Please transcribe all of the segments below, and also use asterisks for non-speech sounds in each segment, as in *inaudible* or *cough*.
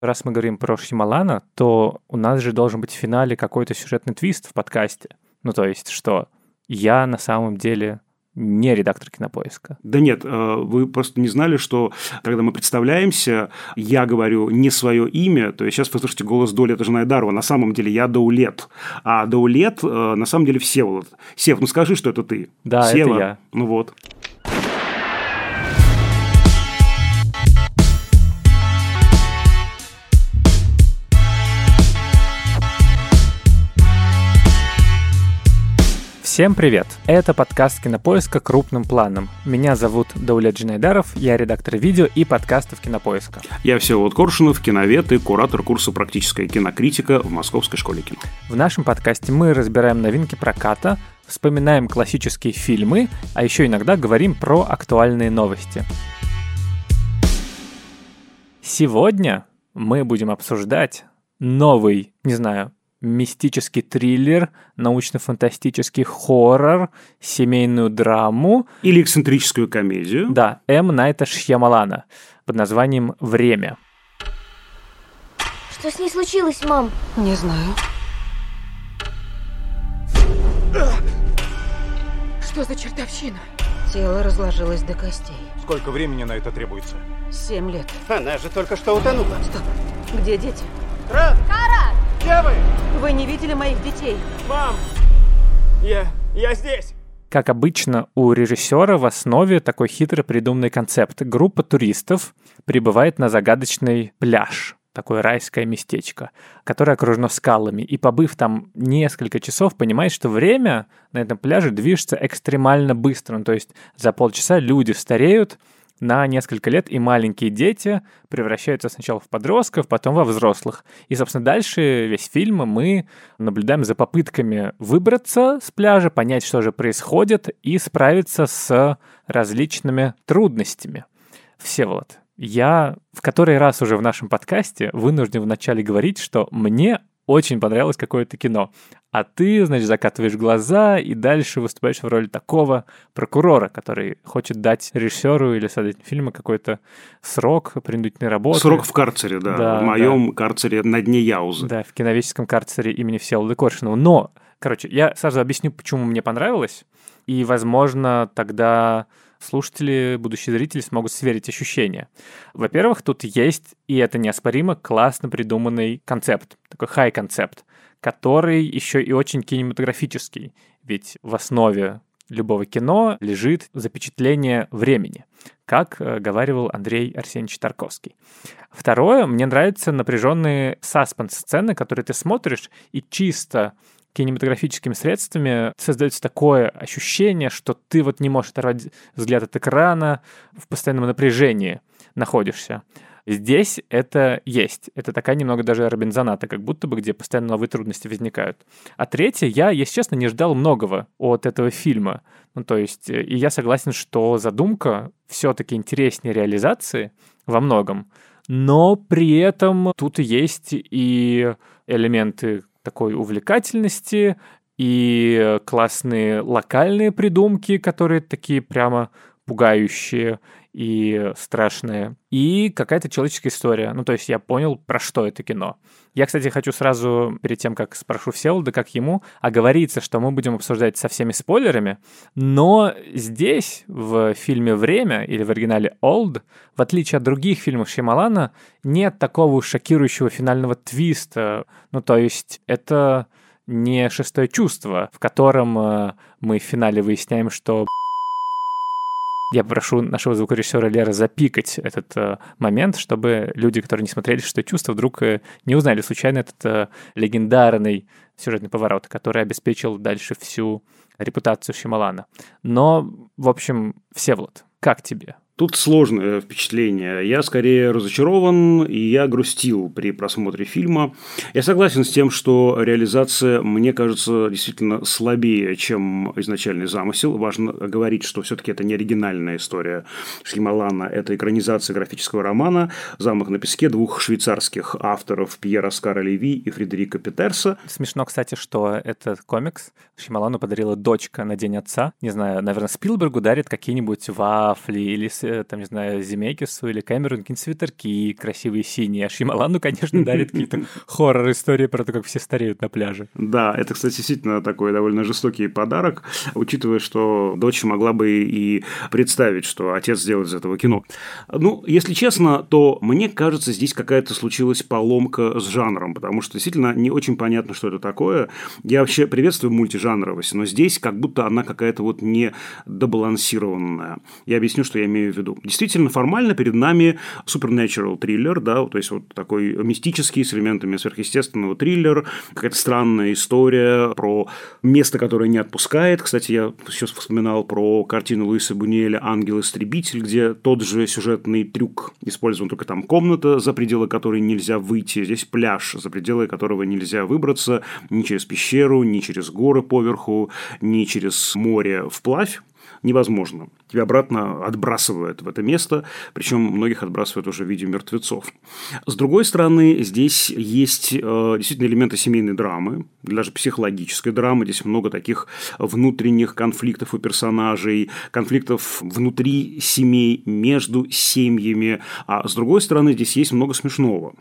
Раз мы говорим про Шьямалана, то у нас же должен быть в финале какой-то сюжетный твист в подкасте. Ну, то есть, что я на самом деле не редактор кинопоиска. Да нет, э, вы просто не знали, что когда мы представляемся, я говорю не свое имя, то есть сейчас вы слышите голос Доли, это жена Айдарова, на самом деле я Даулет, а Даулет э, на самом деле Всеволод. Сев, ну скажи, что это ты. Да, Сева. это я. Ну вот. Всем привет! Это подкаст Кинопоиска крупным планом. Меня зовут Даулет Джинайдаров, я редактор видео и подкастов Кинопоиска. Я Всеволод Коршунов, киновед и куратор курса «Практическая кинокритика» в Московской школе кино. В нашем подкасте мы разбираем новинки проката, вспоминаем классические фильмы, а еще иногда говорим про актуальные новости. Сегодня мы будем обсуждать новый, не знаю, мистический триллер, научно-фантастический хоррор, семейную драму. Или эксцентрическую комедию. Да, М. Найта Шьямалана под названием «Время». Что с ней случилось, мам? Не знаю. Что за чертовщина? Тело разложилось до костей. Сколько времени на это требуется? Семь лет. Она же только что утонула. Стоп. Где дети? Рад! Кара! Где вы? Вы не видели моих детей? Мам! Я... я здесь! Как обычно, у режиссера в основе такой хитро придуманный концепт. Группа туристов прибывает на загадочный пляж, такое райское местечко, которое окружено скалами. И побыв там несколько часов, понимает, что время на этом пляже движется экстремально быстро. Ну, то есть за полчаса люди стареют, на несколько лет, и маленькие дети превращаются сначала в подростков, потом во взрослых. И, собственно, дальше весь фильм мы наблюдаем за попытками выбраться с пляжа, понять, что же происходит, и справиться с различными трудностями. Всеволод, я в который раз уже в нашем подкасте вынужден вначале говорить, что мне очень понравилось какое-то кино. А ты, значит, закатываешь глаза и дальше выступаешь в роли такого прокурора, который хочет дать режиссеру или создателю фильма какой-то срок принудительной работы. Срок в карцере, да. Да, в моем карцере на дне Яузы. Да, в киновеческом карцере имени Всеволода Коршунова. Но, короче, я сразу объясню, почему мне понравилось. И, возможно, тогда слушатели, будущие зрители смогут сверить ощущения. Во-первых, тут есть, и это неоспоримо, классно придуманный концепт, такой хай-концепт, который еще и очень кинематографический, ведь в основе любого кино лежит запечатление времени, как э, говаривал Андрей Арсеньевич Тарковский. Второе, мне нравятся напряженные саспенс-сцены, которые ты смотришь, и чисто кинематографическими средствами создается такое ощущение, что ты вот не можешь оторвать взгляд от экрана, в постоянном напряжении находишься. Здесь это есть. Это такая немного даже робинзоната, как будто бы, где постоянно новые трудности возникают. А третье, я, если честно, не ждал многого от этого фильма. Ну, то есть, и я согласен, что задумка все-таки интереснее реализации во многом. Но при этом тут есть и элементы такой увлекательности и классные локальные придумки, которые такие прямо пугающие и страшные. И какая-то человеческая история. Ну, то есть я понял, про что это кино. Я, кстати, хочу сразу, перед тем, как спрошу Всеволода, как ему, оговориться, что мы будем обсуждать со всеми спойлерами, но здесь, в фильме «Время» или в оригинале «Old», в отличие от других фильмов Шьямалана, нет такого шокирующего финального твиста. Ну, то есть это не шестое чувство, в котором э, мы в финале выясняем, что я попрошу нашего звукорежиссера Лера запикать этот э, момент, чтобы люди, которые не смотрели «Что чувство», вдруг э, не узнали случайно этот э, легендарный сюжетный поворот, который обеспечил дальше всю репутацию Шималана. Но, в общем, Всеволод, как тебе? Тут сложное впечатление. Я скорее разочарован, и я грустил при просмотре фильма. Я согласен с тем, что реализация, мне кажется, действительно слабее, чем изначальный замысел. Важно говорить, что все-таки это не оригинальная история Шлималана, это экранизация графического романа «Замок на песке» двух швейцарских авторов Пьера Скара Леви и Фредерика Петерса. Смешно, кстати, что этот комикс Шималану подарила дочка на День отца. Не знаю, наверное, Спилбергу дарит какие-нибудь вафли или там, не знаю, Земекису или Кэмерон какие-нибудь свитерки красивые синие, а Шьямалану, конечно, дарит какие-то *laughs* хоррор-истории про то, как все стареют на пляже. Да, это, кстати, действительно такой довольно жестокий подарок, учитывая, что дочь могла бы и представить, что отец сделает из этого кино. Ну, если честно, то мне кажется, здесь какая-то случилась поломка с жанром, потому что действительно не очень понятно, что это такое. Я вообще приветствую мультижанровость, но здесь как будто она какая-то вот не добалансированная. Я объясню, что я имею в виду. Действительно, формально перед нами supernatural триллер, да, то есть вот такой мистический с элементами сверхъестественного триллер, какая-то странная история про место, которое не отпускает. Кстати, я сейчас вспоминал про картину Луиса Бунеля «Ангел-истребитель», где тот же сюжетный трюк использован, только там комната, за пределы которой нельзя выйти, здесь пляж, за пределы которого нельзя выбраться ни через пещеру, ни через горы поверху, ни через море вплавь невозможно. Тебя обратно отбрасывают в это место, причем многих отбрасывают уже в виде мертвецов. С другой стороны, здесь есть э, действительно элементы семейной драмы, даже психологической драмы. Здесь много таких внутренних конфликтов у персонажей, конфликтов внутри семей, между семьями. А с другой стороны, здесь есть много смешного.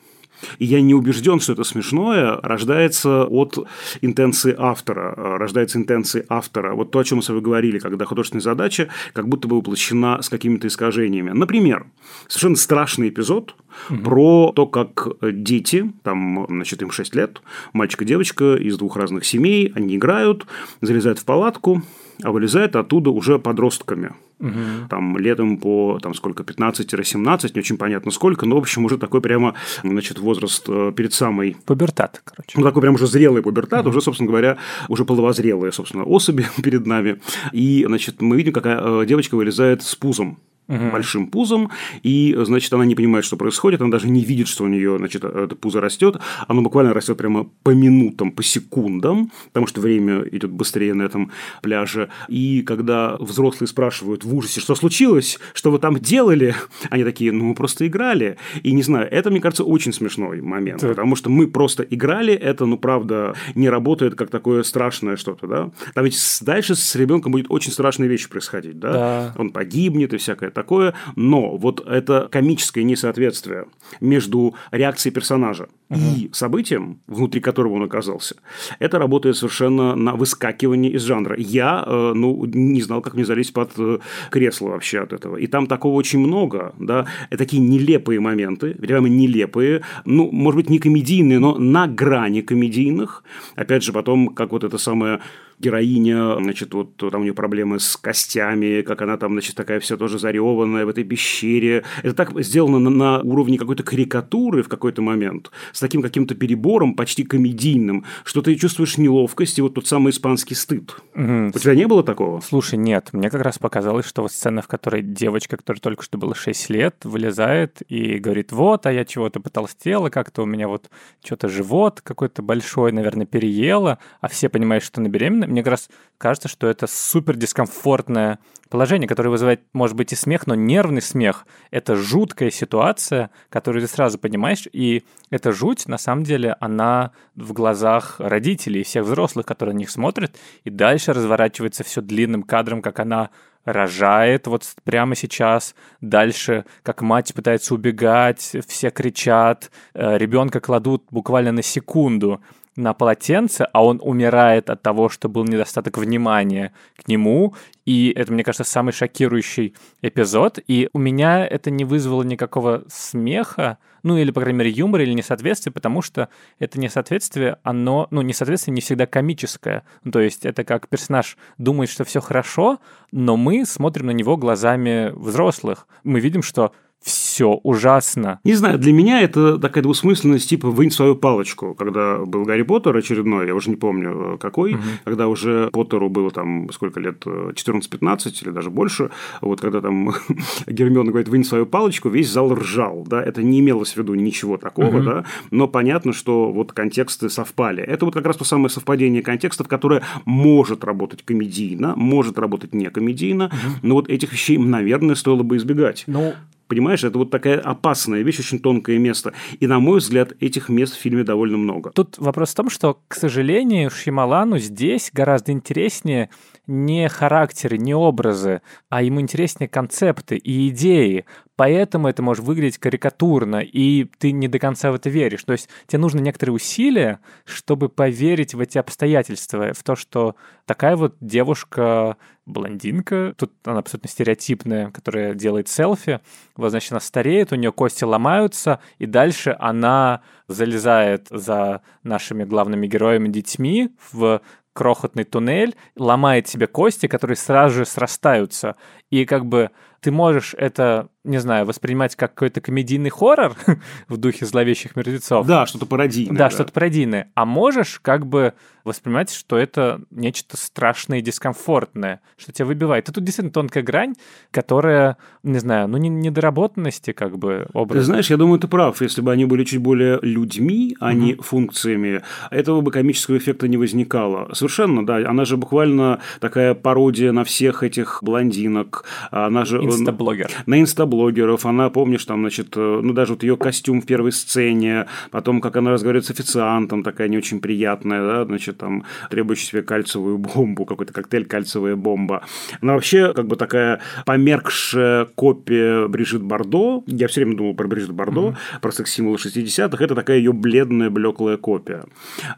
И я не убежден, что это смешное рождается от интенции автора, рождается интенции автора. Вот то, о чем мы с вами говорили, когда художественная задача как будто бы воплощена с какими-то искажениями. Например, совершенно страшный эпизод угу. про то, как дети, там, значит, им 6 лет, мальчик и девочка из двух разных семей, они играют, залезают в палатку, а вылезают оттуда уже подростками. Угу. Там летом по там сколько 15-17, не очень понятно сколько, но в общем уже такой прямо значит возраст э, перед самой пубертат, короче. Ну такой прям уже зрелый пубертат, угу. уже собственно говоря уже половозрелые собственно особи *laughs* перед нами. И значит мы видим, какая э, девочка вылезает с пузом угу. большим пузом, и, значит, она не понимает, что происходит, она даже не видит, что у нее, значит, это пузо растет, оно буквально растет прямо по минутам, по секундам, потому что время идет быстрее на этом пляже. И когда взрослые спрашивают в ужасе, что случилось, что вы там делали, *laughs* они такие, ну, мы просто играли. И не знаю, это, мне кажется, очень смешной момент, да. потому что мы просто играли, это, ну, правда, не работает как такое страшное что-то, да. Там ведь дальше с ребенком будет очень страшные вещи происходить, да. да. Он погибнет и всякое такое, но вот это комическое несоответствие между реакцией персонажа угу. и событием, внутри которого он оказался, это работает совершенно на выскакивание из жанра. Я, э, ну, не знал, как мне залезть под э, кресло вообще от этого. И там такого очень много, да, такие нелепые моменты, прямо нелепые, ну, может быть, не комедийные, но на грани комедийных. Опять же, потом, как вот это самое героиня, значит, вот там у нее проблемы с костями, как она там, значит, такая вся тоже зареванная в этой пещере. Это так сделано на, на уровне какой-то карикатуры в какой-то момент, с таким каким-то перебором, почти комедийным, что ты чувствуешь неловкость и вот тот самый испанский стыд. Угу. У тебя не было такого? Слушай, нет. Мне как раз показалось, что вот сцена, в которой девочка, которая только что было 6 лет, вылезает и говорит, вот, а я чего-то потолстела, как-то у меня вот что-то живот какой-то большой, наверное, переела, а все понимают, что она беременна, мне как раз кажется, что это супер дискомфортное положение, которое вызывает, может быть, и смех, но нервный смех. Это жуткая ситуация, которую ты сразу понимаешь, и эта жуть, на самом деле, она в глазах родителей и всех взрослых, которые на них смотрят, и дальше разворачивается все длинным кадром, как она рожает вот прямо сейчас, дальше, как мать пытается убегать, все кричат, э, ребенка кладут буквально на секунду, на полотенце, а он умирает от того, что был недостаток внимания к нему. И это, мне кажется, самый шокирующий эпизод. И у меня это не вызвало никакого смеха, ну или, по крайней мере, юмора или несоответствия, потому что это несоответствие, оно, ну, несоответствие не всегда комическое. Ну, то есть это как персонаж думает, что все хорошо, но мы смотрим на него глазами взрослых. Мы видим, что все ужасно. Не знаю, для меня это такая двусмысленность, типа «вынь свою палочку», когда был Гарри Поттер очередной, я уже не помню э, какой, угу. когда уже Поттеру было там сколько лет, 14-15 или даже больше, вот когда там *laughs* Гермиона говорит «вынь свою палочку», весь зал ржал, да, это не имелось в виду ничего такого, угу. да, но понятно, что вот контексты совпали. Это вот как раз то самое совпадение контекстов, которое может работать комедийно, может работать не комедийно, угу. но вот этих вещей, наверное, стоило бы избегать. Ну, Понимаешь, это вот такая опасная вещь, очень тонкое место. И, на мой взгляд, этих мест в фильме довольно много. Тут вопрос в том, что, к сожалению, Шималану здесь гораздо интереснее не характеры, не образы, а ему интереснее концепты и идеи. Поэтому это может выглядеть карикатурно, и ты не до конца в это веришь. То есть тебе нужно некоторые усилия, чтобы поверить в эти обстоятельства, в то, что такая вот девушка, блондинка, тут она абсолютно стереотипная, которая делает селфи, вот, значит, она стареет, у нее кости ломаются, и дальше она залезает за нашими главными героями детьми в крохотный туннель, ломает себе кости, которые сразу же срастаются. И как бы ты можешь это, не знаю, воспринимать как какой-то комедийный хоррор *laughs* в духе зловещих мертвецов. Да, что-то пародийное. Да, да, что-то пародийное. А можешь как бы воспринимать, что это нечто страшное и дискомфортное, что тебя выбивает. И тут действительно тонкая грань, которая, не знаю, ну не недоработанности как бы образа. Ты знаешь, я думаю, ты прав. Если бы они были чуть более людьми, а угу. не функциями, этого бы комического эффекта не возникало. Совершенно, да. Она же буквально такая пародия на всех этих блондинок. Она же... Инстаблогер. На инстаблогеров. Она, помнишь, там, значит, ну даже вот ее костюм в первой сцене, потом, как она разговаривает с официантом, такая не очень приятная, да, значит, там, требующий себе кальциевую бомбу, какой-то коктейль кальциевая бомба. Она вообще как бы такая померкшая копия Брижит Бардо. Я все время думал про Брижит Бардо, mm-hmm. про секс-символы 60-х. Это такая ее бледная, блеклая копия.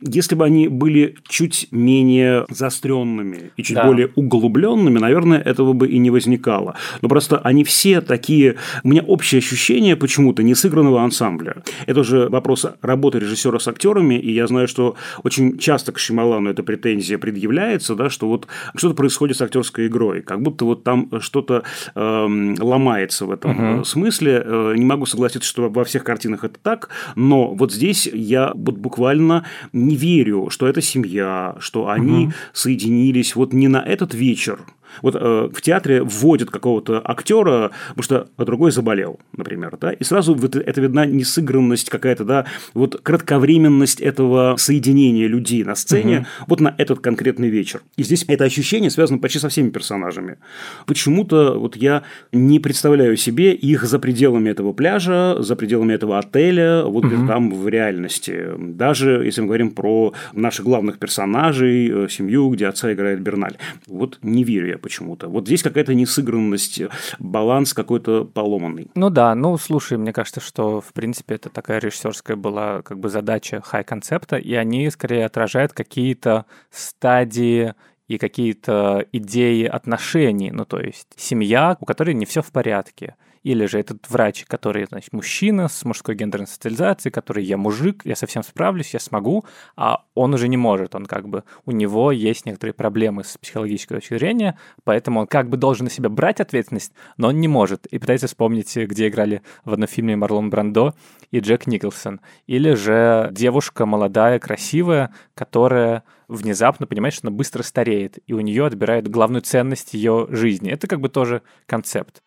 Если бы они были чуть менее заостренными и чуть да. более углубленными, наверное, этого бы и не возникало. Но просто они все такие... У меня общее ощущение почему-то несыгранного ансамбля. Это уже вопрос работы режиссера с актерами, и я знаю, что очень часто к Шималану эта претензия предъявляется, да, что вот что-то происходит с актерской игрой, как будто вот там что-то э, ломается в этом угу. смысле. Э, не могу согласиться, что во всех картинах это так, но вот здесь я вот буквально не верю, что это семья, что они угу. соединились вот не на этот вечер, вот э, в театре вводят какого-то актера, потому что другой заболел, например, да, и сразу вот это видна несыгранность какая-то, да, вот кратковременность этого соединения людей на сцене угу. вот на этот конкретный вечер. И здесь это ощущение связано почти со всеми персонажами. Почему-то вот я не представляю себе их за пределами этого пляжа, за пределами этого отеля, вот угу. там в реальности. Даже если мы говорим про наших главных персонажей, э, семью, где отца играет Берналь. Вот не верю я почему-то. Вот здесь какая-то несыгранность, баланс какой-то поломанный. Ну да, ну слушай, мне кажется, что в принципе это такая режиссерская была как бы задача хай-концепта, и они скорее отражают какие-то стадии и какие-то идеи отношений, ну то есть семья, у которой не все в порядке, или же этот врач, который, значит, мужчина с мужской гендерной социализацией, который я мужик, я совсем справлюсь, я смогу, а он уже не может, он как бы, у него есть некоторые проблемы с психологической точки зрения, поэтому он как бы должен на себя брать ответственность, но он не может. И пытается вспомнить, где играли в одном фильме Марлон Брандо и Джек Николсон. Или же девушка молодая, красивая, которая внезапно понимает, что она быстро стареет, и у нее отбирают главную ценность ее жизни. Это как бы тоже концепт.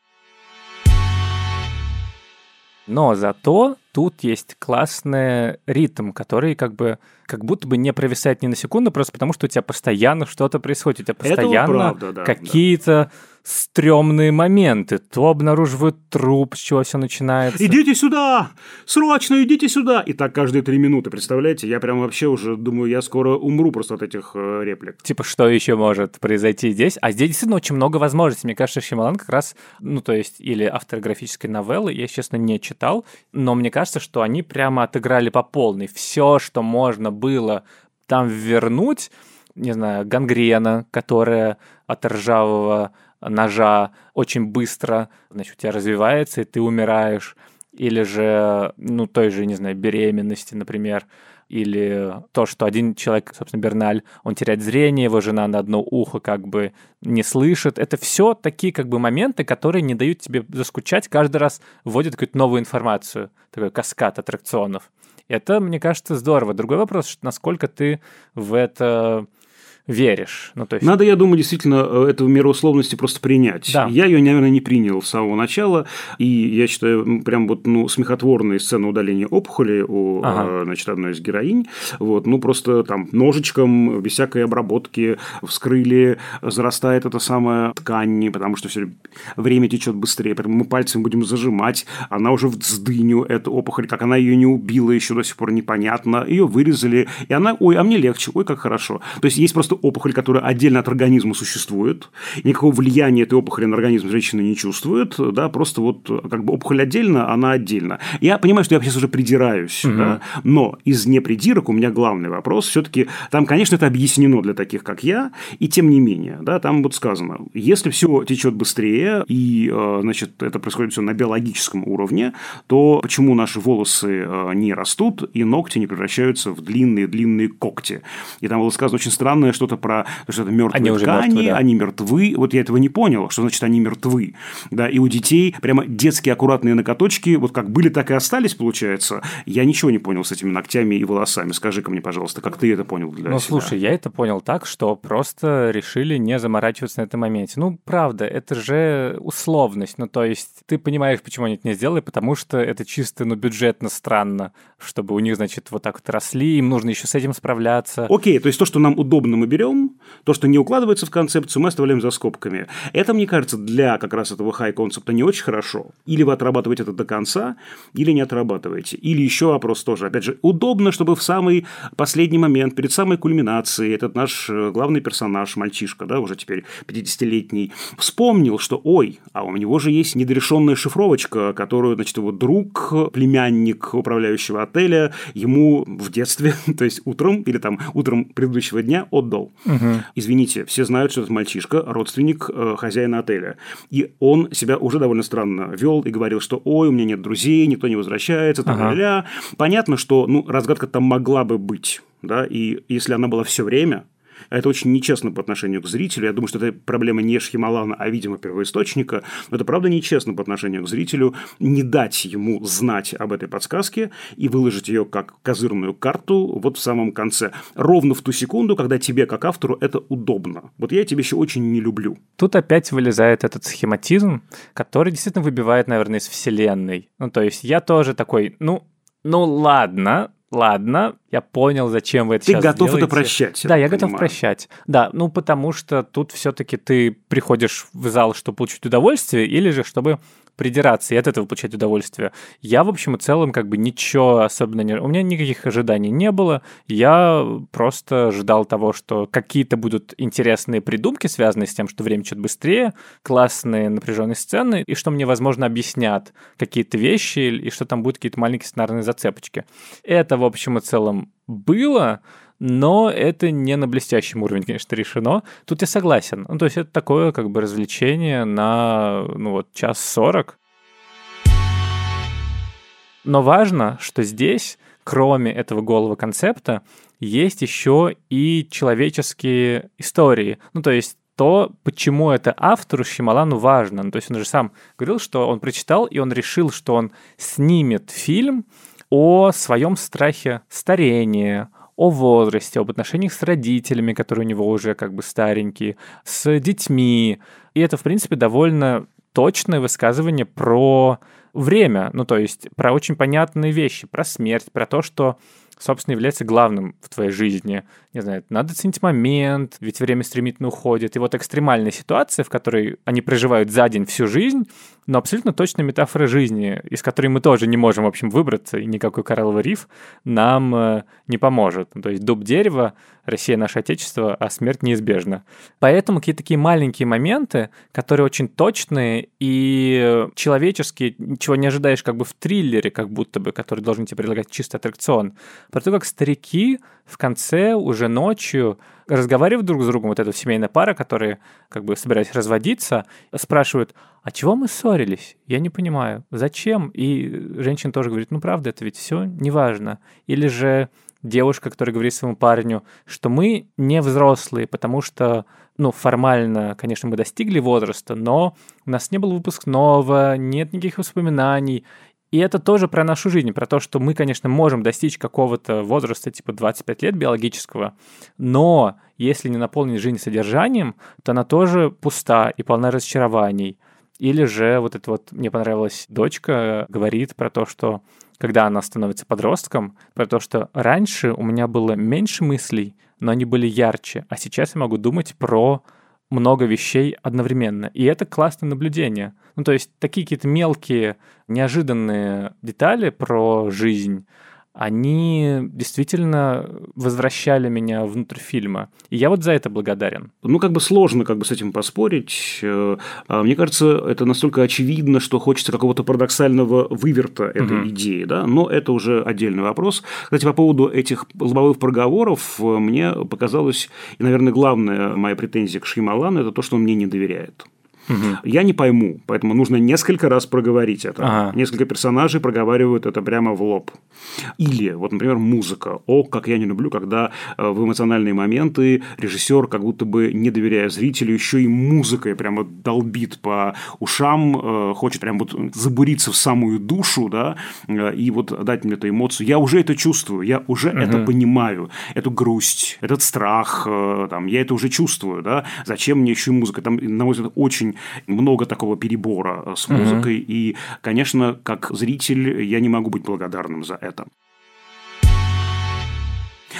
Но зато тут есть классный ритм, который как бы как будто бы не провисает ни на секунду, просто потому что у тебя постоянно что-то происходит, у тебя постоянно да, какие-то да стрёмные моменты. То обнаруживают труп, с чего все начинается. Идите сюда! Срочно идите сюда! И так каждые три минуты, представляете? Я прям вообще уже думаю, я скоро умру просто от этих э, реплик. Типа, что еще может произойти здесь? А здесь действительно очень много возможностей. Мне кажется, Шималан как раз, ну, то есть, или автобиографической новеллы, я, честно, не читал, но мне кажется, что они прямо отыграли по полной. Все, что можно было там вернуть, не знаю, гангрена, которая от ржавого ножа очень быстро, значит, у тебя развивается, и ты умираешь. Или же, ну, той же, не знаю, беременности, например, или то, что один человек, собственно, Берналь, он теряет зрение, его жена на одно ухо как бы не слышит. Это все такие как бы моменты, которые не дают тебе заскучать, каждый раз вводят какую-то новую информацию, такой каскад аттракционов. Это, мне кажется, здорово. Другой вопрос, насколько ты в это веришь. Ну, то есть... Надо, я думаю, действительно э, эту меру условности просто принять. Да. Я ее, наверное, не принял с самого начала, и я считаю, прям вот, ну, смехотворные сцены удаления опухоли у, Ага. э, значит, одной из героинь, вот, ну, просто там ножичком, без всякой обработки вскрыли, зарастает эта самая ткань, потому что все время течет быстрее, поэтому мы пальцем будем зажимать, она уже в сдыню, эту опухоль, как она ее не убила, еще до сих пор непонятно, ее вырезали, и она, ой, а мне легче, ой, как хорошо. То есть, есть просто опухоль, которая отдельно от организма существует, никакого влияния этой опухоли на организм женщина не чувствует, да, просто вот как бы опухоль отдельно, она отдельно. Я понимаю, что я сейчас уже придираюсь, да, но из непридирок у меня главный вопрос все-таки, там, конечно, это объяснено для таких, как я, и тем не менее, да, там вот сказано, если все течет быстрее, и, э, значит, это происходит все на биологическом уровне, то почему наши волосы э, не растут, и ногти не превращаются в длинные-длинные когти? И там было сказано очень странное что-то про что-то мертвые Они ткани, мертвы, да. они мертвы. Вот я этого не понял, что значит они мертвы. Да, и у детей прямо детские аккуратные ноготочки, вот как были, так и остались, получается. Я ничего не понял с этими ногтями и волосами. Скажи-ка мне, пожалуйста, как ты это понял для Ну, себя? слушай, я это понял так, что просто решили не заморачиваться на этом моменте. Ну, правда, это же условность. Ну, то есть ты понимаешь, почему они это не сделали, потому что это чисто, ну, бюджетно странно, чтобы у них, значит, вот так вот росли, им нужно еще с этим справляться. Окей, то есть то, что нам удобно, мы берем, то, что не укладывается в концепцию, мы оставляем за скобками. Это, мне кажется, для как раз этого хай-концепта не очень хорошо. Или вы отрабатываете это до конца, или не отрабатываете. Или еще вопрос тоже. Опять же, удобно, чтобы в самый последний момент, перед самой кульминацией, этот наш э, главный персонаж, мальчишка, да, уже теперь 50-летний, вспомнил, что, ой, а у него же есть недорешенная шифровочка, которую, значит, его друг, племянник управляющего отеля, ему в детстве, *laughs* то есть утром или там утром предыдущего дня отдал. Извините, все знают, что этот мальчишка родственник э, хозяина отеля. И он себя уже довольно странно вел и говорил, что ой, у меня нет друзей, никто не возвращается, там, Ага. Понятно, что ну, разгадка там могла бы быть, да, и если она была все время, а это очень нечестно по отношению к зрителю. Я думаю, что это проблема не Шхималана, а, видимо, первоисточника. Но это правда нечестно по отношению к зрителю не дать ему знать об этой подсказке и выложить ее как козырную карту вот в самом конце. Ровно в ту секунду, когда тебе, как автору, это удобно. Вот я тебя еще очень не люблю. Тут опять вылезает этот схематизм, который действительно выбивает, наверное, из вселенной. Ну, то есть я тоже такой, ну, ну ладно, ладно, я понял, зачем вы это Ты сейчас готов это делаете. прощать, я Да, так я готов понимаю. прощать. Да, ну потому что тут все-таки ты приходишь в зал, чтобы получить удовольствие, или же чтобы придираться и от этого получать удовольствие. Я, в общем и целом, как бы ничего особенно не... У меня никаких ожиданий не было. Я просто ждал того, что какие-то будут интересные придумки, связанные с тем, что время идет быстрее, классные напряженные сцены, и что мне, возможно, объяснят какие-то вещи, и что там будут какие-то маленькие сценарные зацепочки. Это, в общем и целом, было, но это не на блестящем уровне, конечно, решено. Тут я согласен. Ну, то есть это такое как бы развлечение на, ну вот, час сорок. Но важно, что здесь, кроме этого голого концепта, есть еще и человеческие истории. Ну, то есть то, почему это автору Шималану важно. Ну, то есть он же сам говорил, что он прочитал, и он решил, что он снимет фильм о своем страхе старения, о возрасте, об отношениях с родителями, которые у него уже как бы старенькие, с детьми. И это, в принципе, довольно точное высказывание про время, ну то есть про очень понятные вещи, про смерть, про то, что собственно, является главным в твоей жизни. Не знаю, надо ценить момент, ведь время стремительно уходит. И вот экстремальная ситуация, в которой они проживают за день всю жизнь, но абсолютно точная метафора жизни, из которой мы тоже не можем, в общем, выбраться, и никакой коралловый риф нам э, не поможет. То есть дуб дерева, Россия наше отечество, а смерть неизбежна. Поэтому какие-то такие маленькие моменты, которые очень точные и человеческие, чего не ожидаешь как бы в триллере, как будто бы, который должен тебе предлагать чистый аттракцион. Про то, как старики в конце уже ночью разговаривают друг с другом, вот эта семейная пара, которые как бы собирались разводиться, спрашивают, а чего мы ссорились? Я не понимаю, зачем? И женщина тоже говорит, ну правда, это ведь все неважно. Или же девушка, которая говорит своему парню, что мы не взрослые, потому что, ну, формально, конечно, мы достигли возраста, но у нас не было выпускного, нет никаких воспоминаний, И это тоже про нашу жизнь, про то, что мы, конечно, можем достичь какого-то возраста типа 25 лет биологического, но если не наполнить жизнь содержанием, то она тоже пуста и полна разочарований. Или же вот это вот, мне понравилась дочка, говорит про то, что когда она становится подростком, про то, что раньше у меня было меньше мыслей, но они были ярче, а сейчас я могу думать про много вещей одновременно. И это классное наблюдение. Ну, то есть такие какие-то мелкие, неожиданные детали про жизнь, они действительно возвращали меня внутрь фильма. И я вот за это благодарен. Ну, как бы сложно как бы с этим поспорить. Э, а мне кажется, это настолько очевидно, что хочется какого-то парадоксального выверта этой угу. идеи, да, но это уже отдельный вопрос. Кстати, по поводу этих лобовых проговоров, э, мне показалось, и, наверное, главная моя претензия к Шималану – это то, что он мне не доверяет. Угу. Я не пойму, поэтому нужно несколько раз проговорить это. Ага. Несколько персонажей проговаривают это прямо в лоб. Или, вот, например, музыка. О, как я не люблю, когда э, в эмоциональные моменты режиссер, как будто бы не доверяя зрителю, еще и музыкой прямо долбит по ушам, э, хочет прям вот забуриться в самую душу, да, э, и вот дать мне эту эмоцию. Я уже это чувствую, я уже угу. это понимаю. Эту грусть, этот страх, там, я это уже чувствую, да. Зачем мне еще музыка? Там, на мой взгляд, очень много такого перебора э, с музыкой. Угу. И, конечно, как зритель я не могу быть благодарным за это.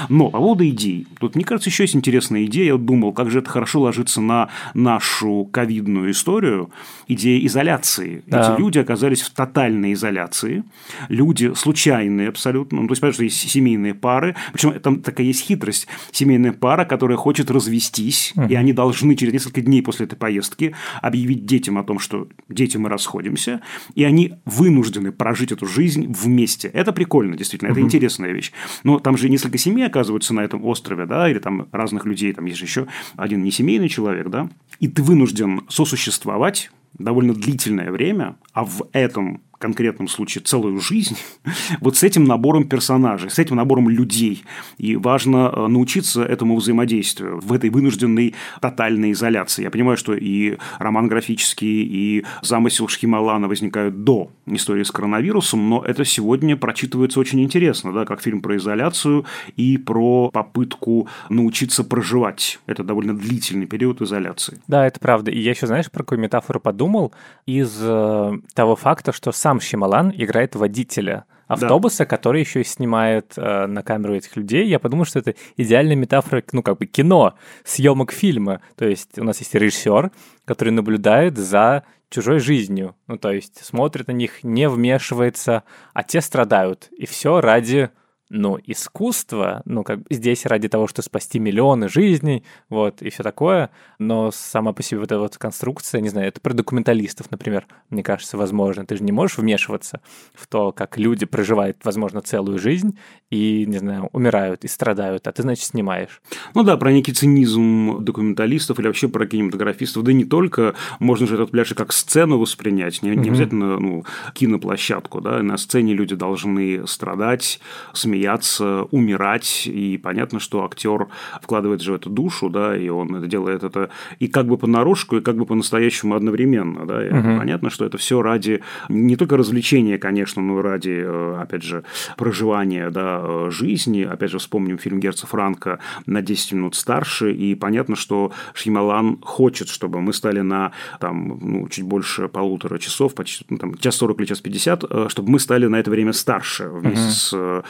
Но по поводу идей. Тут, мне кажется, еще есть интересная идея. Я вот думал, как же это хорошо ложится на нашу ковидную историю. Идея изоляции. Да. Эти люди оказались в тотальной изоляции. Люди случайные абсолютно. Ну, то есть, понятно, что есть семейные пары. Причем там такая есть хитрость. Семейная пара, которая хочет развестись, угу. и они должны через несколько дней после этой поездки объявить детям о том, что дети мы расходимся, и они вынуждены прожить эту жизнь вместе. Это прикольно, действительно, это угу. интересная вещь. Но там же несколько семей оказываются на этом острове, да, или там разных людей, там есть же еще один несемейный человек, да, и ты вынужден сосуществовать довольно длительное время, а в этом конкретном случае целую жизнь, *laughs* вот с этим набором персонажей, с этим набором людей. И важно э, научиться этому взаимодействию в этой вынужденной тотальной изоляции. Я понимаю, что и роман графический, и замысел Шхималана возникают до истории с коронавирусом, но это сегодня прочитывается очень интересно, да, как фильм про изоляцию и про попытку научиться проживать. Это довольно длительный период изоляции. Да, это правда. И я еще, знаешь, про какую метафору подумал из э, того факта, что сам сам Щемалан играет водителя автобуса, да. который еще и снимает э, на камеру этих людей. Я подумал, что это идеальная метафора, ну, как бы кино, съемок фильма. То есть у нас есть режиссер, который наблюдает за чужой жизнью. Ну, то есть смотрит на них, не вмешивается, а те страдают. И все ради ну, искусство, ну, как здесь ради того, чтобы спасти миллионы жизней, вот, и все такое, но сама по себе вот эта вот конструкция, не знаю, это про документалистов, например, мне кажется, возможно. Ты же не можешь вмешиваться в то, как люди проживают, возможно, целую жизнь и, не знаю, умирают и страдают, а ты, значит, снимаешь. Ну да, про некий цинизм документалистов или вообще про кинематографистов, да не только, можно же этот пляж как сцену воспринять, не, не mm-hmm. обязательно, ну, киноплощадку, да, на сцене люди должны страдать, смеяться, смеяться, умирать. И понятно, что актер вкладывает же в эту душу, да, и он это делает это и как бы понарошку, и как бы по-настоящему одновременно. Да, и угу. понятно, что это все ради не только развлечения, конечно, но и ради, э, опять же, проживания да, э, жизни. Опять же, вспомним фильм Герца Франка на 10 минут старше, и понятно, что Шьямалан хочет, чтобы мы стали на там, ну, чуть больше полутора часов, почти ну, там, час 40 или час 50, э, чтобы мы стали на это время старше вместе угу. с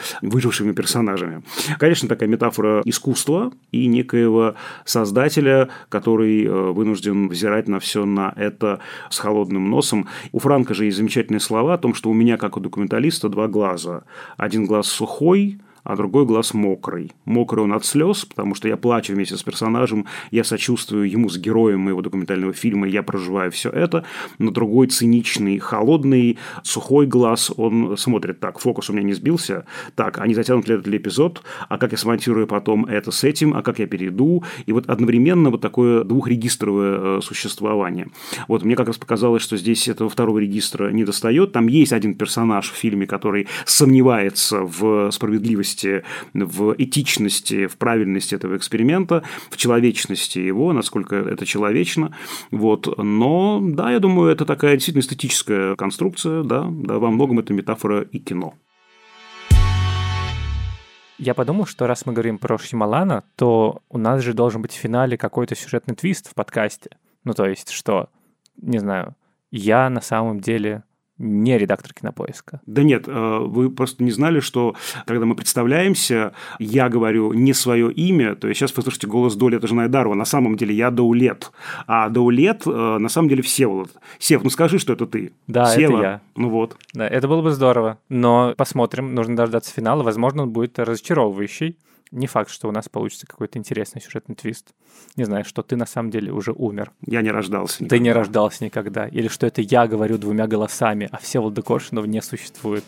выжившими персонажами. Конечно, такая метафора искусства и некоего создателя, который э, вынужден взирать на все на это с холодным носом. У Франка же есть замечательные слова о том, что у меня, как у документалиста, два глаза. Один глаз сухой – а другой глаз мокрый. Мокрый он от слез, потому что я плачу вместе с персонажем, я сочувствую ему с героем моего документального фильма, я проживаю все это, но другой циничный, холодный, сухой глаз, он смотрит так, фокус у меня не сбился, так, а не затянут ли этот эпизод, а как я смонтирую потом это с этим, а как я перейду, и вот одновременно вот такое двухрегистровое э, существование. Вот мне как раз показалось, что здесь этого второго регистра не достает, там есть один персонаж в фильме, который сомневается в справедливости уверенности в этичности, в правильности этого эксперимента, в человечности его, насколько это человечно. Вот. Но, да, я думаю, это такая действительно эстетическая конструкция, да, да, во многом это метафора и кино. Я подумал, что раз мы говорим про Шьямалана, то у нас же должен быть в финале какой-то сюжетный твист в подкасте. Ну, то есть, что, не знаю, я на самом деле не редактор кинопоиска. Да нет, э, вы просто не знали, что когда мы представляемся, я говорю не свое имя, то есть сейчас вы слышите голос Долета Жанайдарова, на самом деле я Даулет, а Даулет э, на самом деле Всеволод. Сев, ну скажи, что это ты. Да, Сева. это я. Ну вот. Да, это было бы здорово. Но посмотрим, нужно дождаться финала. Возможно, он будет разочаровывающий. Не факт, что у нас получится какой-то интересный сюжетный твист. Не знаю, что ты на самом деле уже умер. Я не рождался. Ты никогда. не рождался никогда. Или что это я говорю двумя голосами, а Всеволода Коршунова не существует.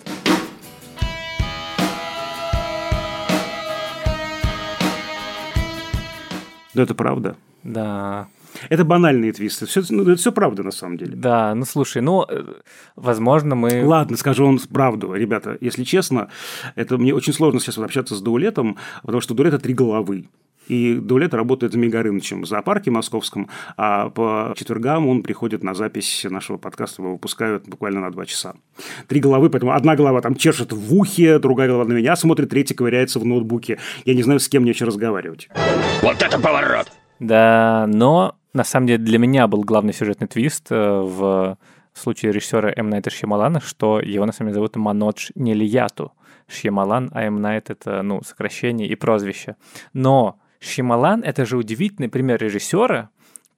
Да это правда. Да, Это банальные твисты. Все, ну, это все правда на самом деле. да, ну слушай, ну, э, возможно, мы... Ладно, скажу вам правду, ребята. Если честно, это мне очень сложно сейчас вот общаться с Даулетом, потому что Даулета три головы. И Даулет работает за Мегарынычем в зоопарке московском, а по четвергам он приходит на запись нашего подкаста, его выпускают буквально на два часа. Три головы, поэтому одна голова там чешет в ухе, другая голова на меня смотрит, третья ковыряется в ноутбуке. Я не знаю, с кем мне еще разговаривать. Да, но на самом деле для меня был главный сюжетный твист э, в случае режиссера М. Найта Шьямалана, что его на самом деле зовут Манодж Нелияту. Шьямалан, а М. Найт — это, ну, сокращение и прозвище. Но Шьямалан — это же удивительный пример режиссера,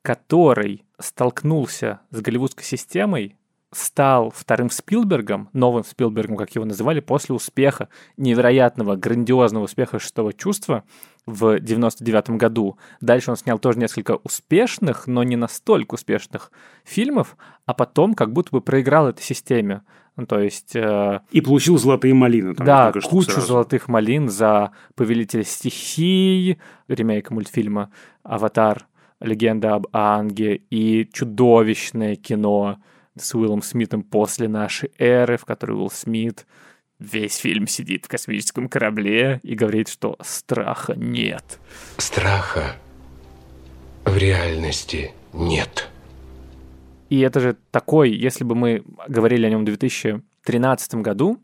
который столкнулся с голливудской системой, стал вторым Спилбергом, новым Спилбергом, как его называли, после успеха, невероятного, грандиозного успеха «Шестого чувства» в 99 году. Дальше он снял тоже несколько успешных, но не настолько успешных фильмов, а потом как будто бы проиграл этой системе. Ну, то есть... э, И получил золотые малины. Там да, кучу сразу. золотых малин за «Повелитель стихий», ремейк мультфильма «Аватар. Легенда об Анге» и чудовищное кино с Уиллом Смитом после нашей эры, в которой Уилл Смит весь фильм сидит в космическом корабле и говорит, что страха нет. Страха в реальности нет. И это же такой, если бы мы говорили о нем в 2013 году,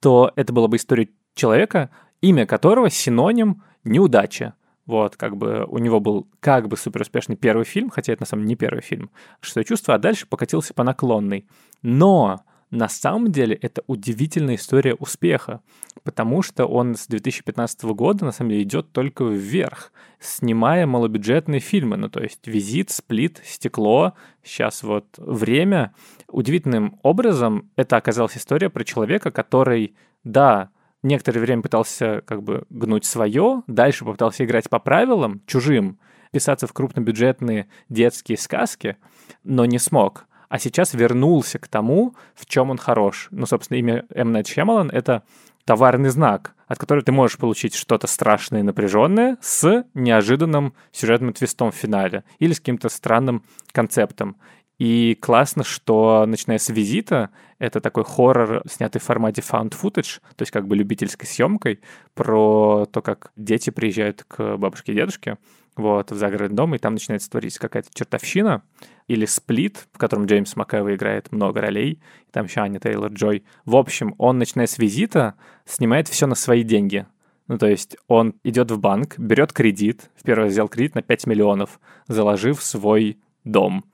то это была бы история человека, имя которого синоним неудача. Вот, как бы у него был как бы суперуспешный первый фильм, хотя это на самом деле не первый фильм, «Шестое чувство», а дальше покатился по наклонной. Но на самом деле это удивительная история успеха, потому что он с 2015 года на самом деле идет только вверх, снимая малобюджетные фильмы, ну то есть «Визит», «Сплит», «Стекло», сейчас вот «Время». Удивительным образом это оказалась история про человека, который, да, некоторое время пытался как бы гнуть свое, дальше попытался играть по правилам, чужим, писаться в крупнобюджетные детские сказки, но не смог. А сейчас вернулся к тому, в чем он хорош. Ну, собственно, имя М. Найт Шьямалан — это товарный знак, от которого ты можешь получить что-то страшное и напряженное с неожиданным сюжетным твистом в финале или с каким-то странным концептом. И классно, что начиная с визита, это такой хоррор, снятый в формате found footage, то есть как бы любительской съемкой, про то, как дети приезжают к бабушке и дедушке, вот, в загородный дом, и там начинается твориться какая-то чертовщина, или сплит, в котором Джеймс Макэвой играет много ролей, и там еще Аня Тейлор-Джой. В общем, он, начиная с визита, снимает все на свои деньги. Ну, то есть он идет в банк, берет кредит, в первый раз взял кредит на 5 миллионов, заложив свой дом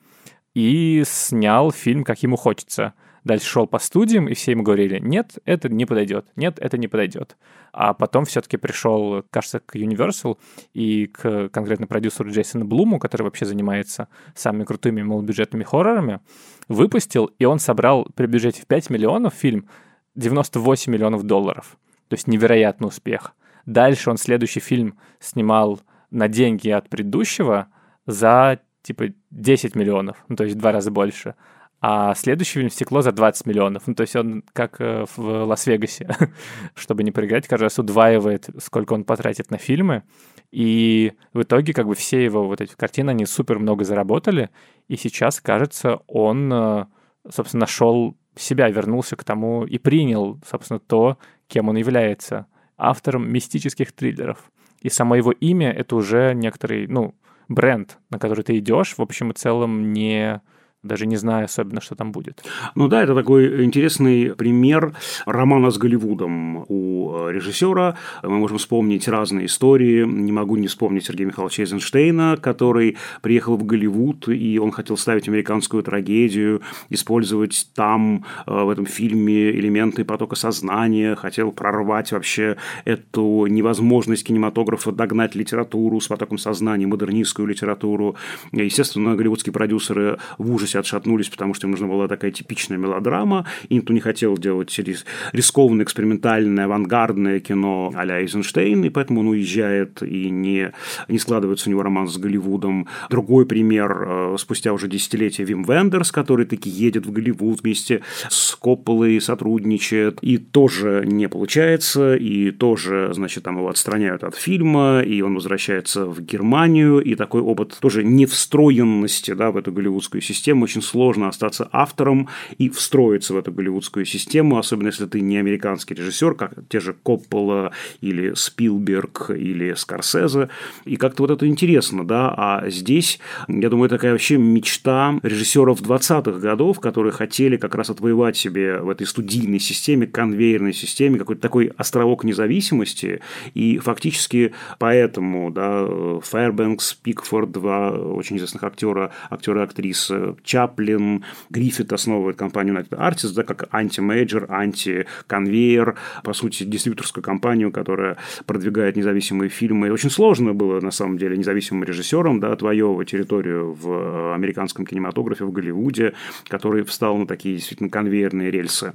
и снял фильм, как ему хочется. Дальше шел по студиям, и все ему говорили, нет, это не подойдет, нет, это не подойдет. А потом все-таки пришел, кажется, к Universal и к конкретно продюсеру Джейсону Блуму, который вообще занимается самыми крутыми малобюджетными хоррорами, выпустил, и он собрал при бюджете в 5 миллионов фильм 98 миллионов долларов. То есть невероятный успех. Дальше он следующий фильм снимал на деньги от предыдущего за типа 10 миллионов, ну, то есть в два раза больше. А следующий фильм «Стекло» за 20 миллионов. Ну, то есть он, как э, в Лас-Вегасе, *laughs* чтобы не проиграть, каждый раз удваивает, сколько он потратит на фильмы. И в итоге как бы все его вот эти картины, они супер много заработали. И сейчас, кажется, он, э, собственно, нашел себя, вернулся к тому и принял, собственно, то, кем он является. автором мистических триллеров. И само его имя — это уже некоторый, ну, бренд, на который ты идешь, в общем и целом не даже не знаю особенно, что там будет. Ну да, это такой интересный пример романа с Голливудом у э, режиссера. Мы можем вспомнить разные истории. Не могу не вспомнить Сергея Михайловича Эйзенштейна, который приехал в Голливуд, и он хотел ставить американскую трагедию, использовать там, э, в этом фильме, элементы потока сознания, хотел прорвать вообще эту невозможность кинематографа догнать литературу с потоком сознания, модернистскую литературу. Естественно, голливудские продюсеры в ужасе все отшатнулись, потому что им нужна была такая типичная мелодрама, и никто не хотел делать рис рискованное, экспериментальное, авангардное кино а-ля Эйзенштейн, и поэтому он уезжает, и не, не складывается у него роман с Голливудом. Другой пример, э, спустя уже десятилетия, Вим Вендерс, который таки едет в Голливуд вместе с Копполой, сотрудничает, и тоже не получается, и тоже, значит, там его отстраняют от фильма, и он возвращается в Германию, и такой опыт тоже невстроенности да, в эту голливудскую систему очень сложно остаться автором и встроиться в эту голливудскую систему, особенно если ты не американский режиссер, как те же Коппола или Спилберг или Скорсезе. И как-то вот это интересно, да. А здесь, я думаю, такая вообще мечта режиссеров 20-х годов, которые хотели как раз отвоевать себе в этой студийной системе, конвейерной системе какой-то такой островок независимости. И фактически поэтому, да, Фэрбэнкс, Пикфорд, два очень известных актера, актера и актрисы, Чаплин, Гриффит основывает компанию United Artists, да, как анти-мейджор, анти-конвейер, по сути, дистрибьюторскую компанию, которая продвигает независимые фильмы. Очень сложно было, на самом деле, независимым режиссерам да, отвоевывать территорию в американском кинематографе, в Голливуде, который встал на такие действительно конвейерные рельсы.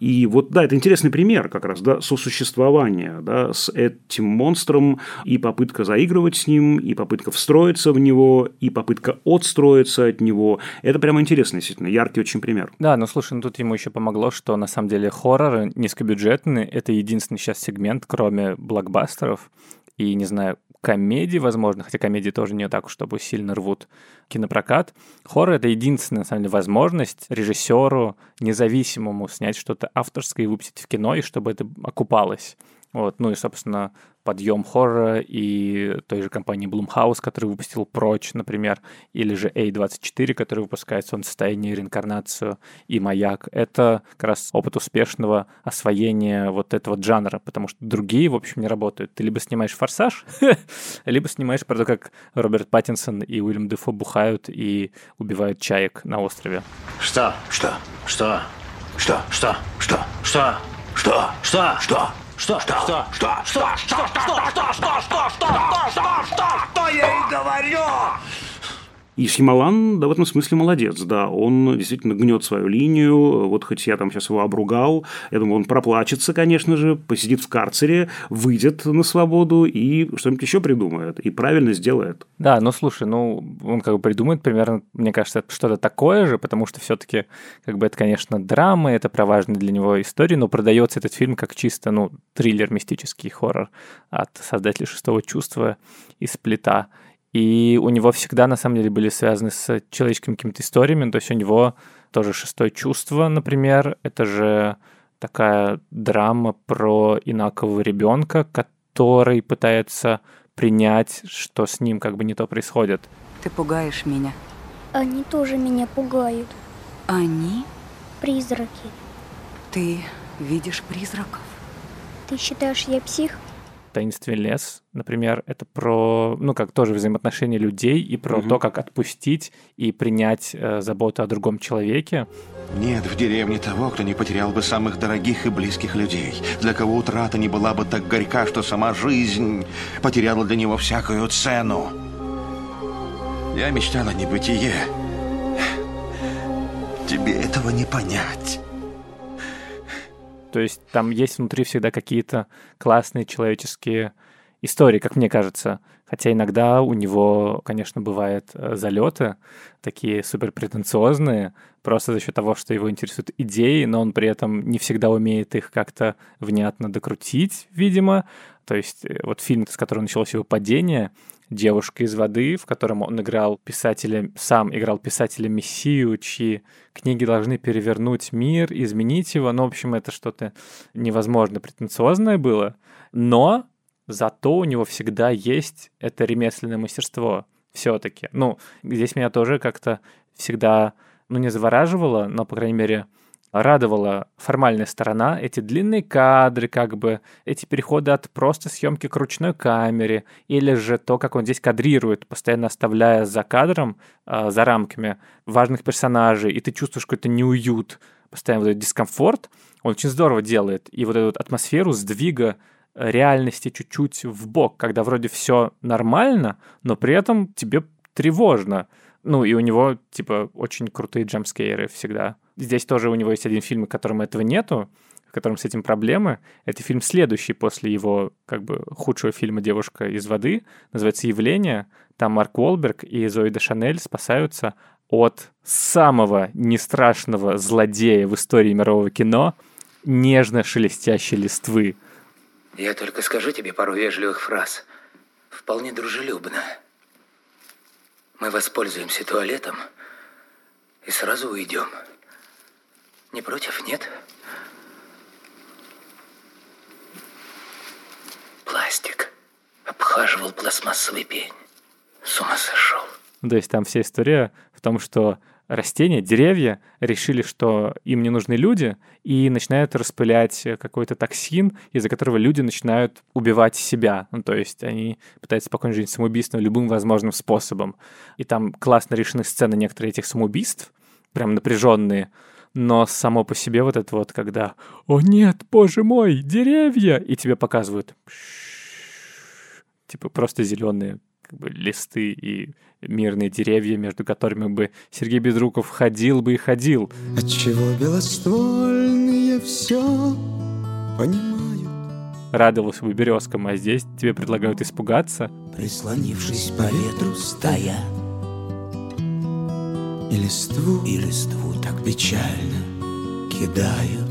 И вот, да, это интересный пример как раз, да, сосуществования, да, с этим монстром и попытка заигрывать с ним, и попытка встроиться в него, и попытка отстроиться от него. Это прямо интересный, действительно, яркий очень пример. Да, ну слушай, ну тут ему еще помогло, что на самом деле хорроры низкобюджетные — это единственный сейчас сегмент, кроме блокбастеров и, не знаю, комедии, возможно, хотя комедии тоже не так, чтобы сильно рвут кинопрокат. Хоррор — это единственная, на самом деле, возможность режиссеру независимому снять что-то авторское и выпустить в кино, и чтобы это окупалось. Вот, ну и, собственно, подъем хоррора и той же компании Blumhouse, который выпустил Прочь, например, или же A24, который выпускает Солнцестояние, Реинкарнацию и Маяк. Это как раз опыт успешного освоения вот этого жанра, потому что другие, в общем, не работают. Ты либо снимаешь «Форсаж», либо снимаешь про то, как Роберт Паттинсон и Уильям Дефо бухают и убивают чаек на острове. Что? Что? Что? Что? Что? Что? Что? Что? Что? Что? Что? Что? Что? Что? Что? Что? Что? Что? Что? Что? Что? Что? Что? Что? Что? Что я и говорю? И Шьямалан, да, в этом смысле молодец, да, он действительно гнет свою линию, вот хоть я там сейчас его обругал, я думаю, он проплачется, конечно же, посидит в карцере, выйдет на свободу и что-нибудь еще придумает, и правильно сделает. Да, ну слушай, ну он как бы придумает примерно, мне кажется, что-то такое же, потому что все-таки как бы это, конечно, драма, это про важные для него истории, но продается этот фильм как чисто, ну, триллер, мистический хоррор от создателей «Шестого чувства» и «Сплита». И у него всегда, на самом деле, были связаны с человеческими какими-то историями. То есть у него тоже «Шестое чувство», например. Это же такая драма про инакового ребенка, который пытается принять, что с ним как бы не то происходит. Ты пугаешь меня. Они тоже меня пугают. Они? Призраки. Ты видишь призраков? Ты считаешь, я псих? «Таинственный лес», например, это про, ну, как тоже взаимоотношения людей и про угу. то, как отпустить и принять э, заботу о другом человеке. Нет в деревне того, кто не потерял бы самых дорогих и близких людей, для кого утрата не была бы так горька, что сама жизнь потеряла для него всякую цену. Я мечтал о небытие. Тебе этого не понять. То есть там есть внутри всегда какие-то классные человеческие истории, как мне кажется. Хотя иногда у него, конечно, бывают э, залеты такие супер претенциозные, просто за счет того, что его интересуют идеи, но он при этом не всегда умеет их как-то внятно докрутить, видимо. То есть э, вот фильм, с которого началось его падение, «Девушка из воды», в котором он играл писателя, сам играл писателя Мессию, чьи книги должны перевернуть мир, изменить его. Ну, в общем, это что-то невозможно претенциозное было. Но зато у него всегда есть это ремесленное мастерство все-таки. Ну, здесь меня тоже как-то всегда, ну, не завораживало, но, по крайней мере, радовала формальная сторона, эти длинные кадры, как бы, эти переходы от просто съемки к ручной камере, или же то, как он здесь кадрирует, постоянно оставляя за кадром, э, за рамками важных персонажей, и ты чувствуешь какой-то неуют, постоянно вот этот дискомфорт, он очень здорово делает. И вот эту атмосферу сдвига реальности чуть-чуть в бок, когда вроде все нормально, но при этом тебе тревожно. Ну, и у него, типа, очень крутые джампскейры всегда. Здесь тоже у него есть один фильм, в котором этого нету, в котором с этим проблемы. Это фильм следующий после его, как бы, худшего фильма «Девушка из воды». Называется «Явление». Там Марк Уолберг и Зои де Шанель спасаются от самого нестрашного злодея в истории мирового кино нежно шелестящей листвы. Я только скажу тебе пару вежливых фраз. Вполне дружелюбно. Мы воспользуемся туалетом и сразу уйдем. Не против, нет? Пластик. Обхаживал пластмассовый пень. С ума сошел. То есть там вся история в том, что растения, деревья решили, что им не нужны люди, и начинают распылять какой-то токсин, из-за которого люди начинают убивать себя. Ну, то есть они пытаются покончить жизнь самоубийством любым возможным способом. И там классно решены сцены некоторых этих самоубийств, прям напряженные, но само по себе вот это вот, когда «О нет, боже мой, деревья!» и тебе показывают типа просто зеленые как бы, листы и мирные деревья, между которыми бы Сергей Безруков ходил бы и ходил. Отчего белоствольные все понимают? Радовался бы березкам, а здесь тебе предлагают испугаться. Прислонившись по ветру стоя И листву, и листву так печально кидают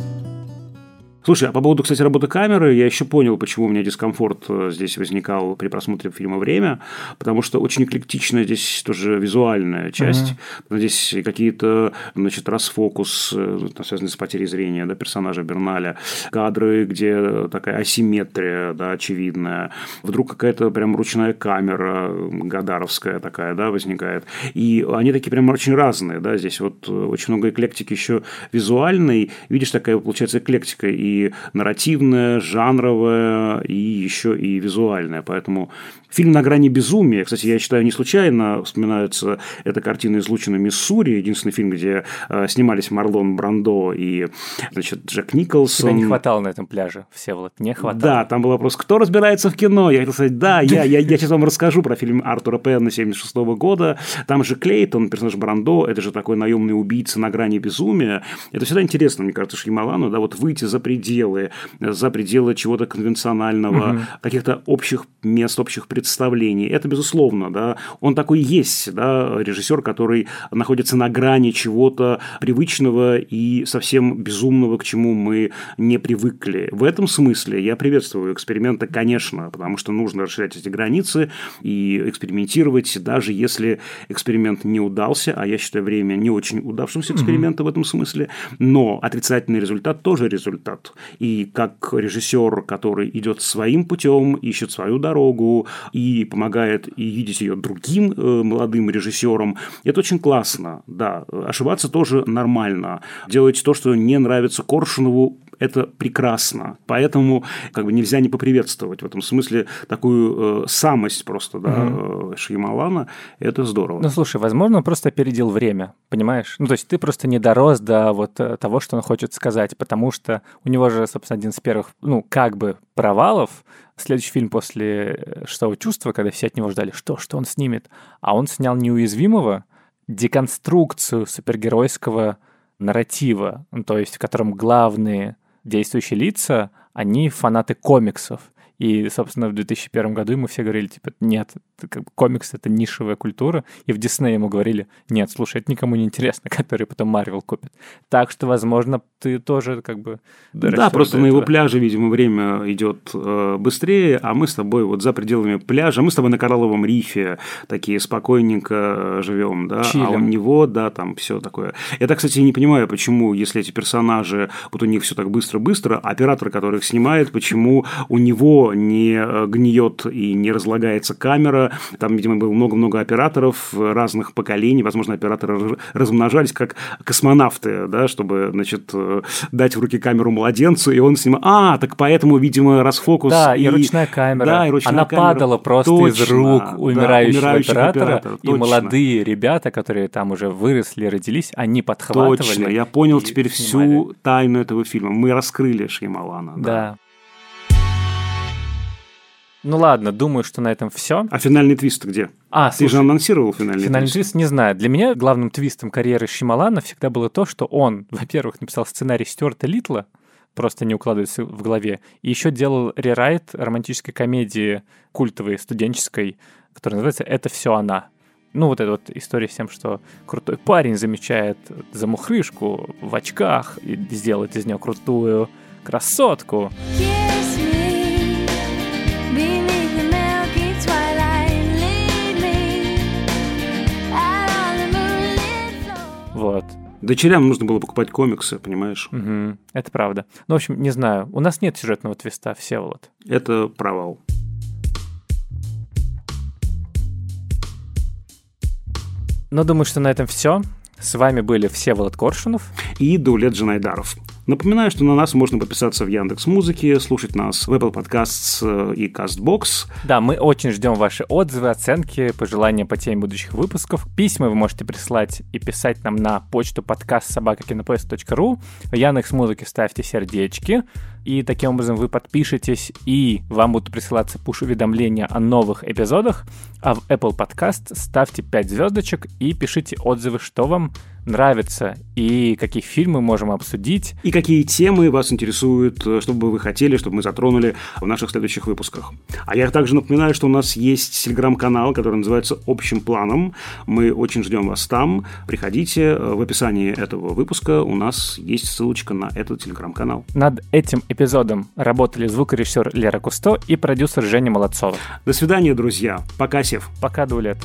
Слушай, а по поводу, кстати, работы камеры, я еще понял, почему у меня дискомфорт э, здесь возникал при просмотре фильма «Время», потому что очень эклектичная здесь тоже визуальная часть. Uh-huh. Здесь какие-то, значит, расфокус, э, связанный с потерей зрения да, персонажа Берналя, кадры, где такая асимметрия, да, очевидная. Вдруг какая-то прям ручная камера гадаровская такая, да, возникает. И они такие прям очень разные, да, здесь вот э, очень много эклектики еще визуальной. Видишь, такая получается эклектика и и жанровая, и еще и визуальная. Поэтому фильм «На грани безумия», кстати, я считаю, не случайно вспоминается эта картина из Лучина, Миссури, единственный фильм, где э, снимались Марлон Брандо и значит, Джек Николсон. Тебя не хватало на этом пляже, Всеволод, не хватало. Да, там был вопрос, кто разбирается в кино? Я хотел сказать, да, я, я, я сейчас вам расскажу про фильм Артура Пенна 76 года. Там же Клейтон, персонаж Брандо, это же такой наемный убийца на грани безумия. Это всегда интересно, мне кажется, Шьямалану, да, вот выйти за пределы, за пределы чего-то конвенционального, угу. каких-то общих мест, общих представлений. Это безусловно, да. Он такой есть, да, режиссер, который находится на грани чего-то привычного и совсем безумного, к чему мы не привыкли. В этом смысле я приветствую эксперименты, конечно, потому что нужно расширять эти границы и экспериментировать, даже если эксперимент не удался, а я считаю время не очень удавшимся экспериментом mm-hmm. в этом смысле, но отрицательный результат тоже результат. И как режиссер, который идет своим путем, ищет свою дорогу и помогает и видеть ее другим э, молодым режиссерам, это очень классно. Да, ошибаться тоже нормально. Делать то, что не нравится Коршунову, это прекрасно. Поэтому как бы нельзя не поприветствовать в этом смысле такую э, самость просто да, угу. э, Шьямалана. Это здорово. Ну, слушай, возможно, он просто опередил время, понимаешь? Ну, то есть ты просто не дорос до вот э, того, что он хочет сказать, потому что у него же, собственно, один из первых, ну, как бы провалов, следующий фильм после э, «Шестого чувства», когда все от него ждали, что, что он снимет, а он снял «Неуязвимого», деконструкцию супергеройского нарратива, ну, то есть в котором главные действующие лица, они фанаты комиксов. И, собственно, в 2001 году ему все говорили, типа, нет, комикс — это нишевая культура. И в Дисней ему говорили, нет, слушай, это никому не интересно, *laughs* который потом Марвел купит. Так что, возможно, ты тоже как бы... Да, просто на его пляже, видимо, время идет э, быстрее, а мы с тобой вот за пределами пляжа, мы с тобой на Коралловом рифе такие спокойненько живем, да, Чилим. а у него, да, там все такое. Я так, кстати, не понимаю, почему, если эти персонажи, вот у них все так быстро-быстро, оператор, который их снимает, почему у него не э, гниет и не разлагается камера. Там, видимо, было много-много операторов разных поколений. Возможно, операторы размножались как космонавты, да, чтобы, значит, э, дать в руки камеру младенцу, и он снимал. А, так поэтому, видимо, расфокус. Да, и, и ручная камера. Да, и ручная Она камера. падала просто Точно, из рук да, умирающего, оператора, операторов, и точно. молодые ребята, которые там уже выросли, родились, они подхватывали. Точно, я понял теперь снимали. всю тайну этого фильма. Мы раскрыли Шьямалана. Да. Ну ладно, думаю, что на этом все. А финальный твист где? А, Ты же слушай, анонсировал финальный, Финальный твист. твист не знаю. Для меня главным твистом карьеры Шималана всегда было то, что он, *laughs* во-первых, написал сценарий Стюарта Литла, просто не укладывается в голове, и еще делал рерайт романтической комедии культовой, студенческой, которая называется «Это все она». Ну, вот эта вот история с тем, что крутой парень замечает замухрышку в очках и сделает из нее крутую красотку. Вот. Дочерям нужно было покупать комиксы, понимаешь? Мгм. Это правда. Ну, в общем, не знаю. У нас нет сюжетного твиста, Всеволод. Это провал. Но думаю, что на этом все. С вами были Всеволод Коршунов. И Даулет Джанайдаров. Напоминаю, что на нас можно подписаться в Яндекс Музыке, слушать нас в Apple Podcasts э, и CastBox. Да, мы очень ждем ваши отзывы, оценки, пожелания по теме будущих выпусков. Письма вы можете прислать и писать нам на почту подкаст собакакинопоезд.ру. В Яндекс Музыке ставьте сердечки. И таким образом вы подпишетесь, и вам будут присылаться пуш-уведомления о новых эпизодах. А в Apple Podcast ставьте 5 звездочек и пишите отзывы, что вам нравится и какие фильмы можем обсудить. И какие темы вас интересуют, э, что бы вы хотели, чтобы мы затронули в наших следующих выпусках. А я также напоминаю, что у нас есть телеграм-канал, который называется «Общим планом». Мы очень ждем вас там. Приходите. Э, В описании этого выпуска у нас есть ссылочка на этот телеграм-канал. Над этим эпизодом работали звукорежиссер Лера Кусто и продюсер Женя Молодцова. До свидания, друзья. Пока, Сев. Пока, Дулет.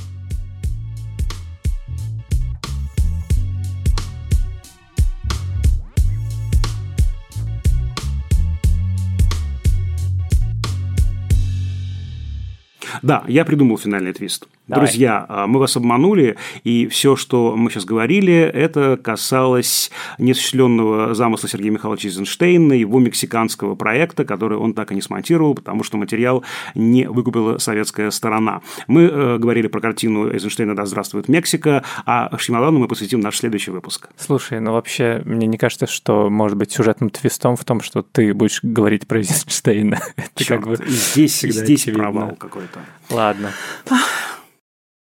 Да, я придумал финальный твист. Давай. Друзья, а, мы вас обманули, и все, что мы сейчас говорили, это касалось неосуществленного замысла Сергея Михайловича Эйзенштейна, его мексиканского проекта, который он так и не смонтировал, потому что материал не выкупила советская сторона. Мы э, говорили про картину Эйзенштейна «Да здравствует Мексика», а Шималану мы посвятим наш следующий выпуск. Слушай, ну вообще, мне не кажется, что может быть сюжетным твистом в том, что ты будешь говорить про Эйзенштейна. *laughs* Чёрт, как бы здесь, здесь провал какой-то. Ладно.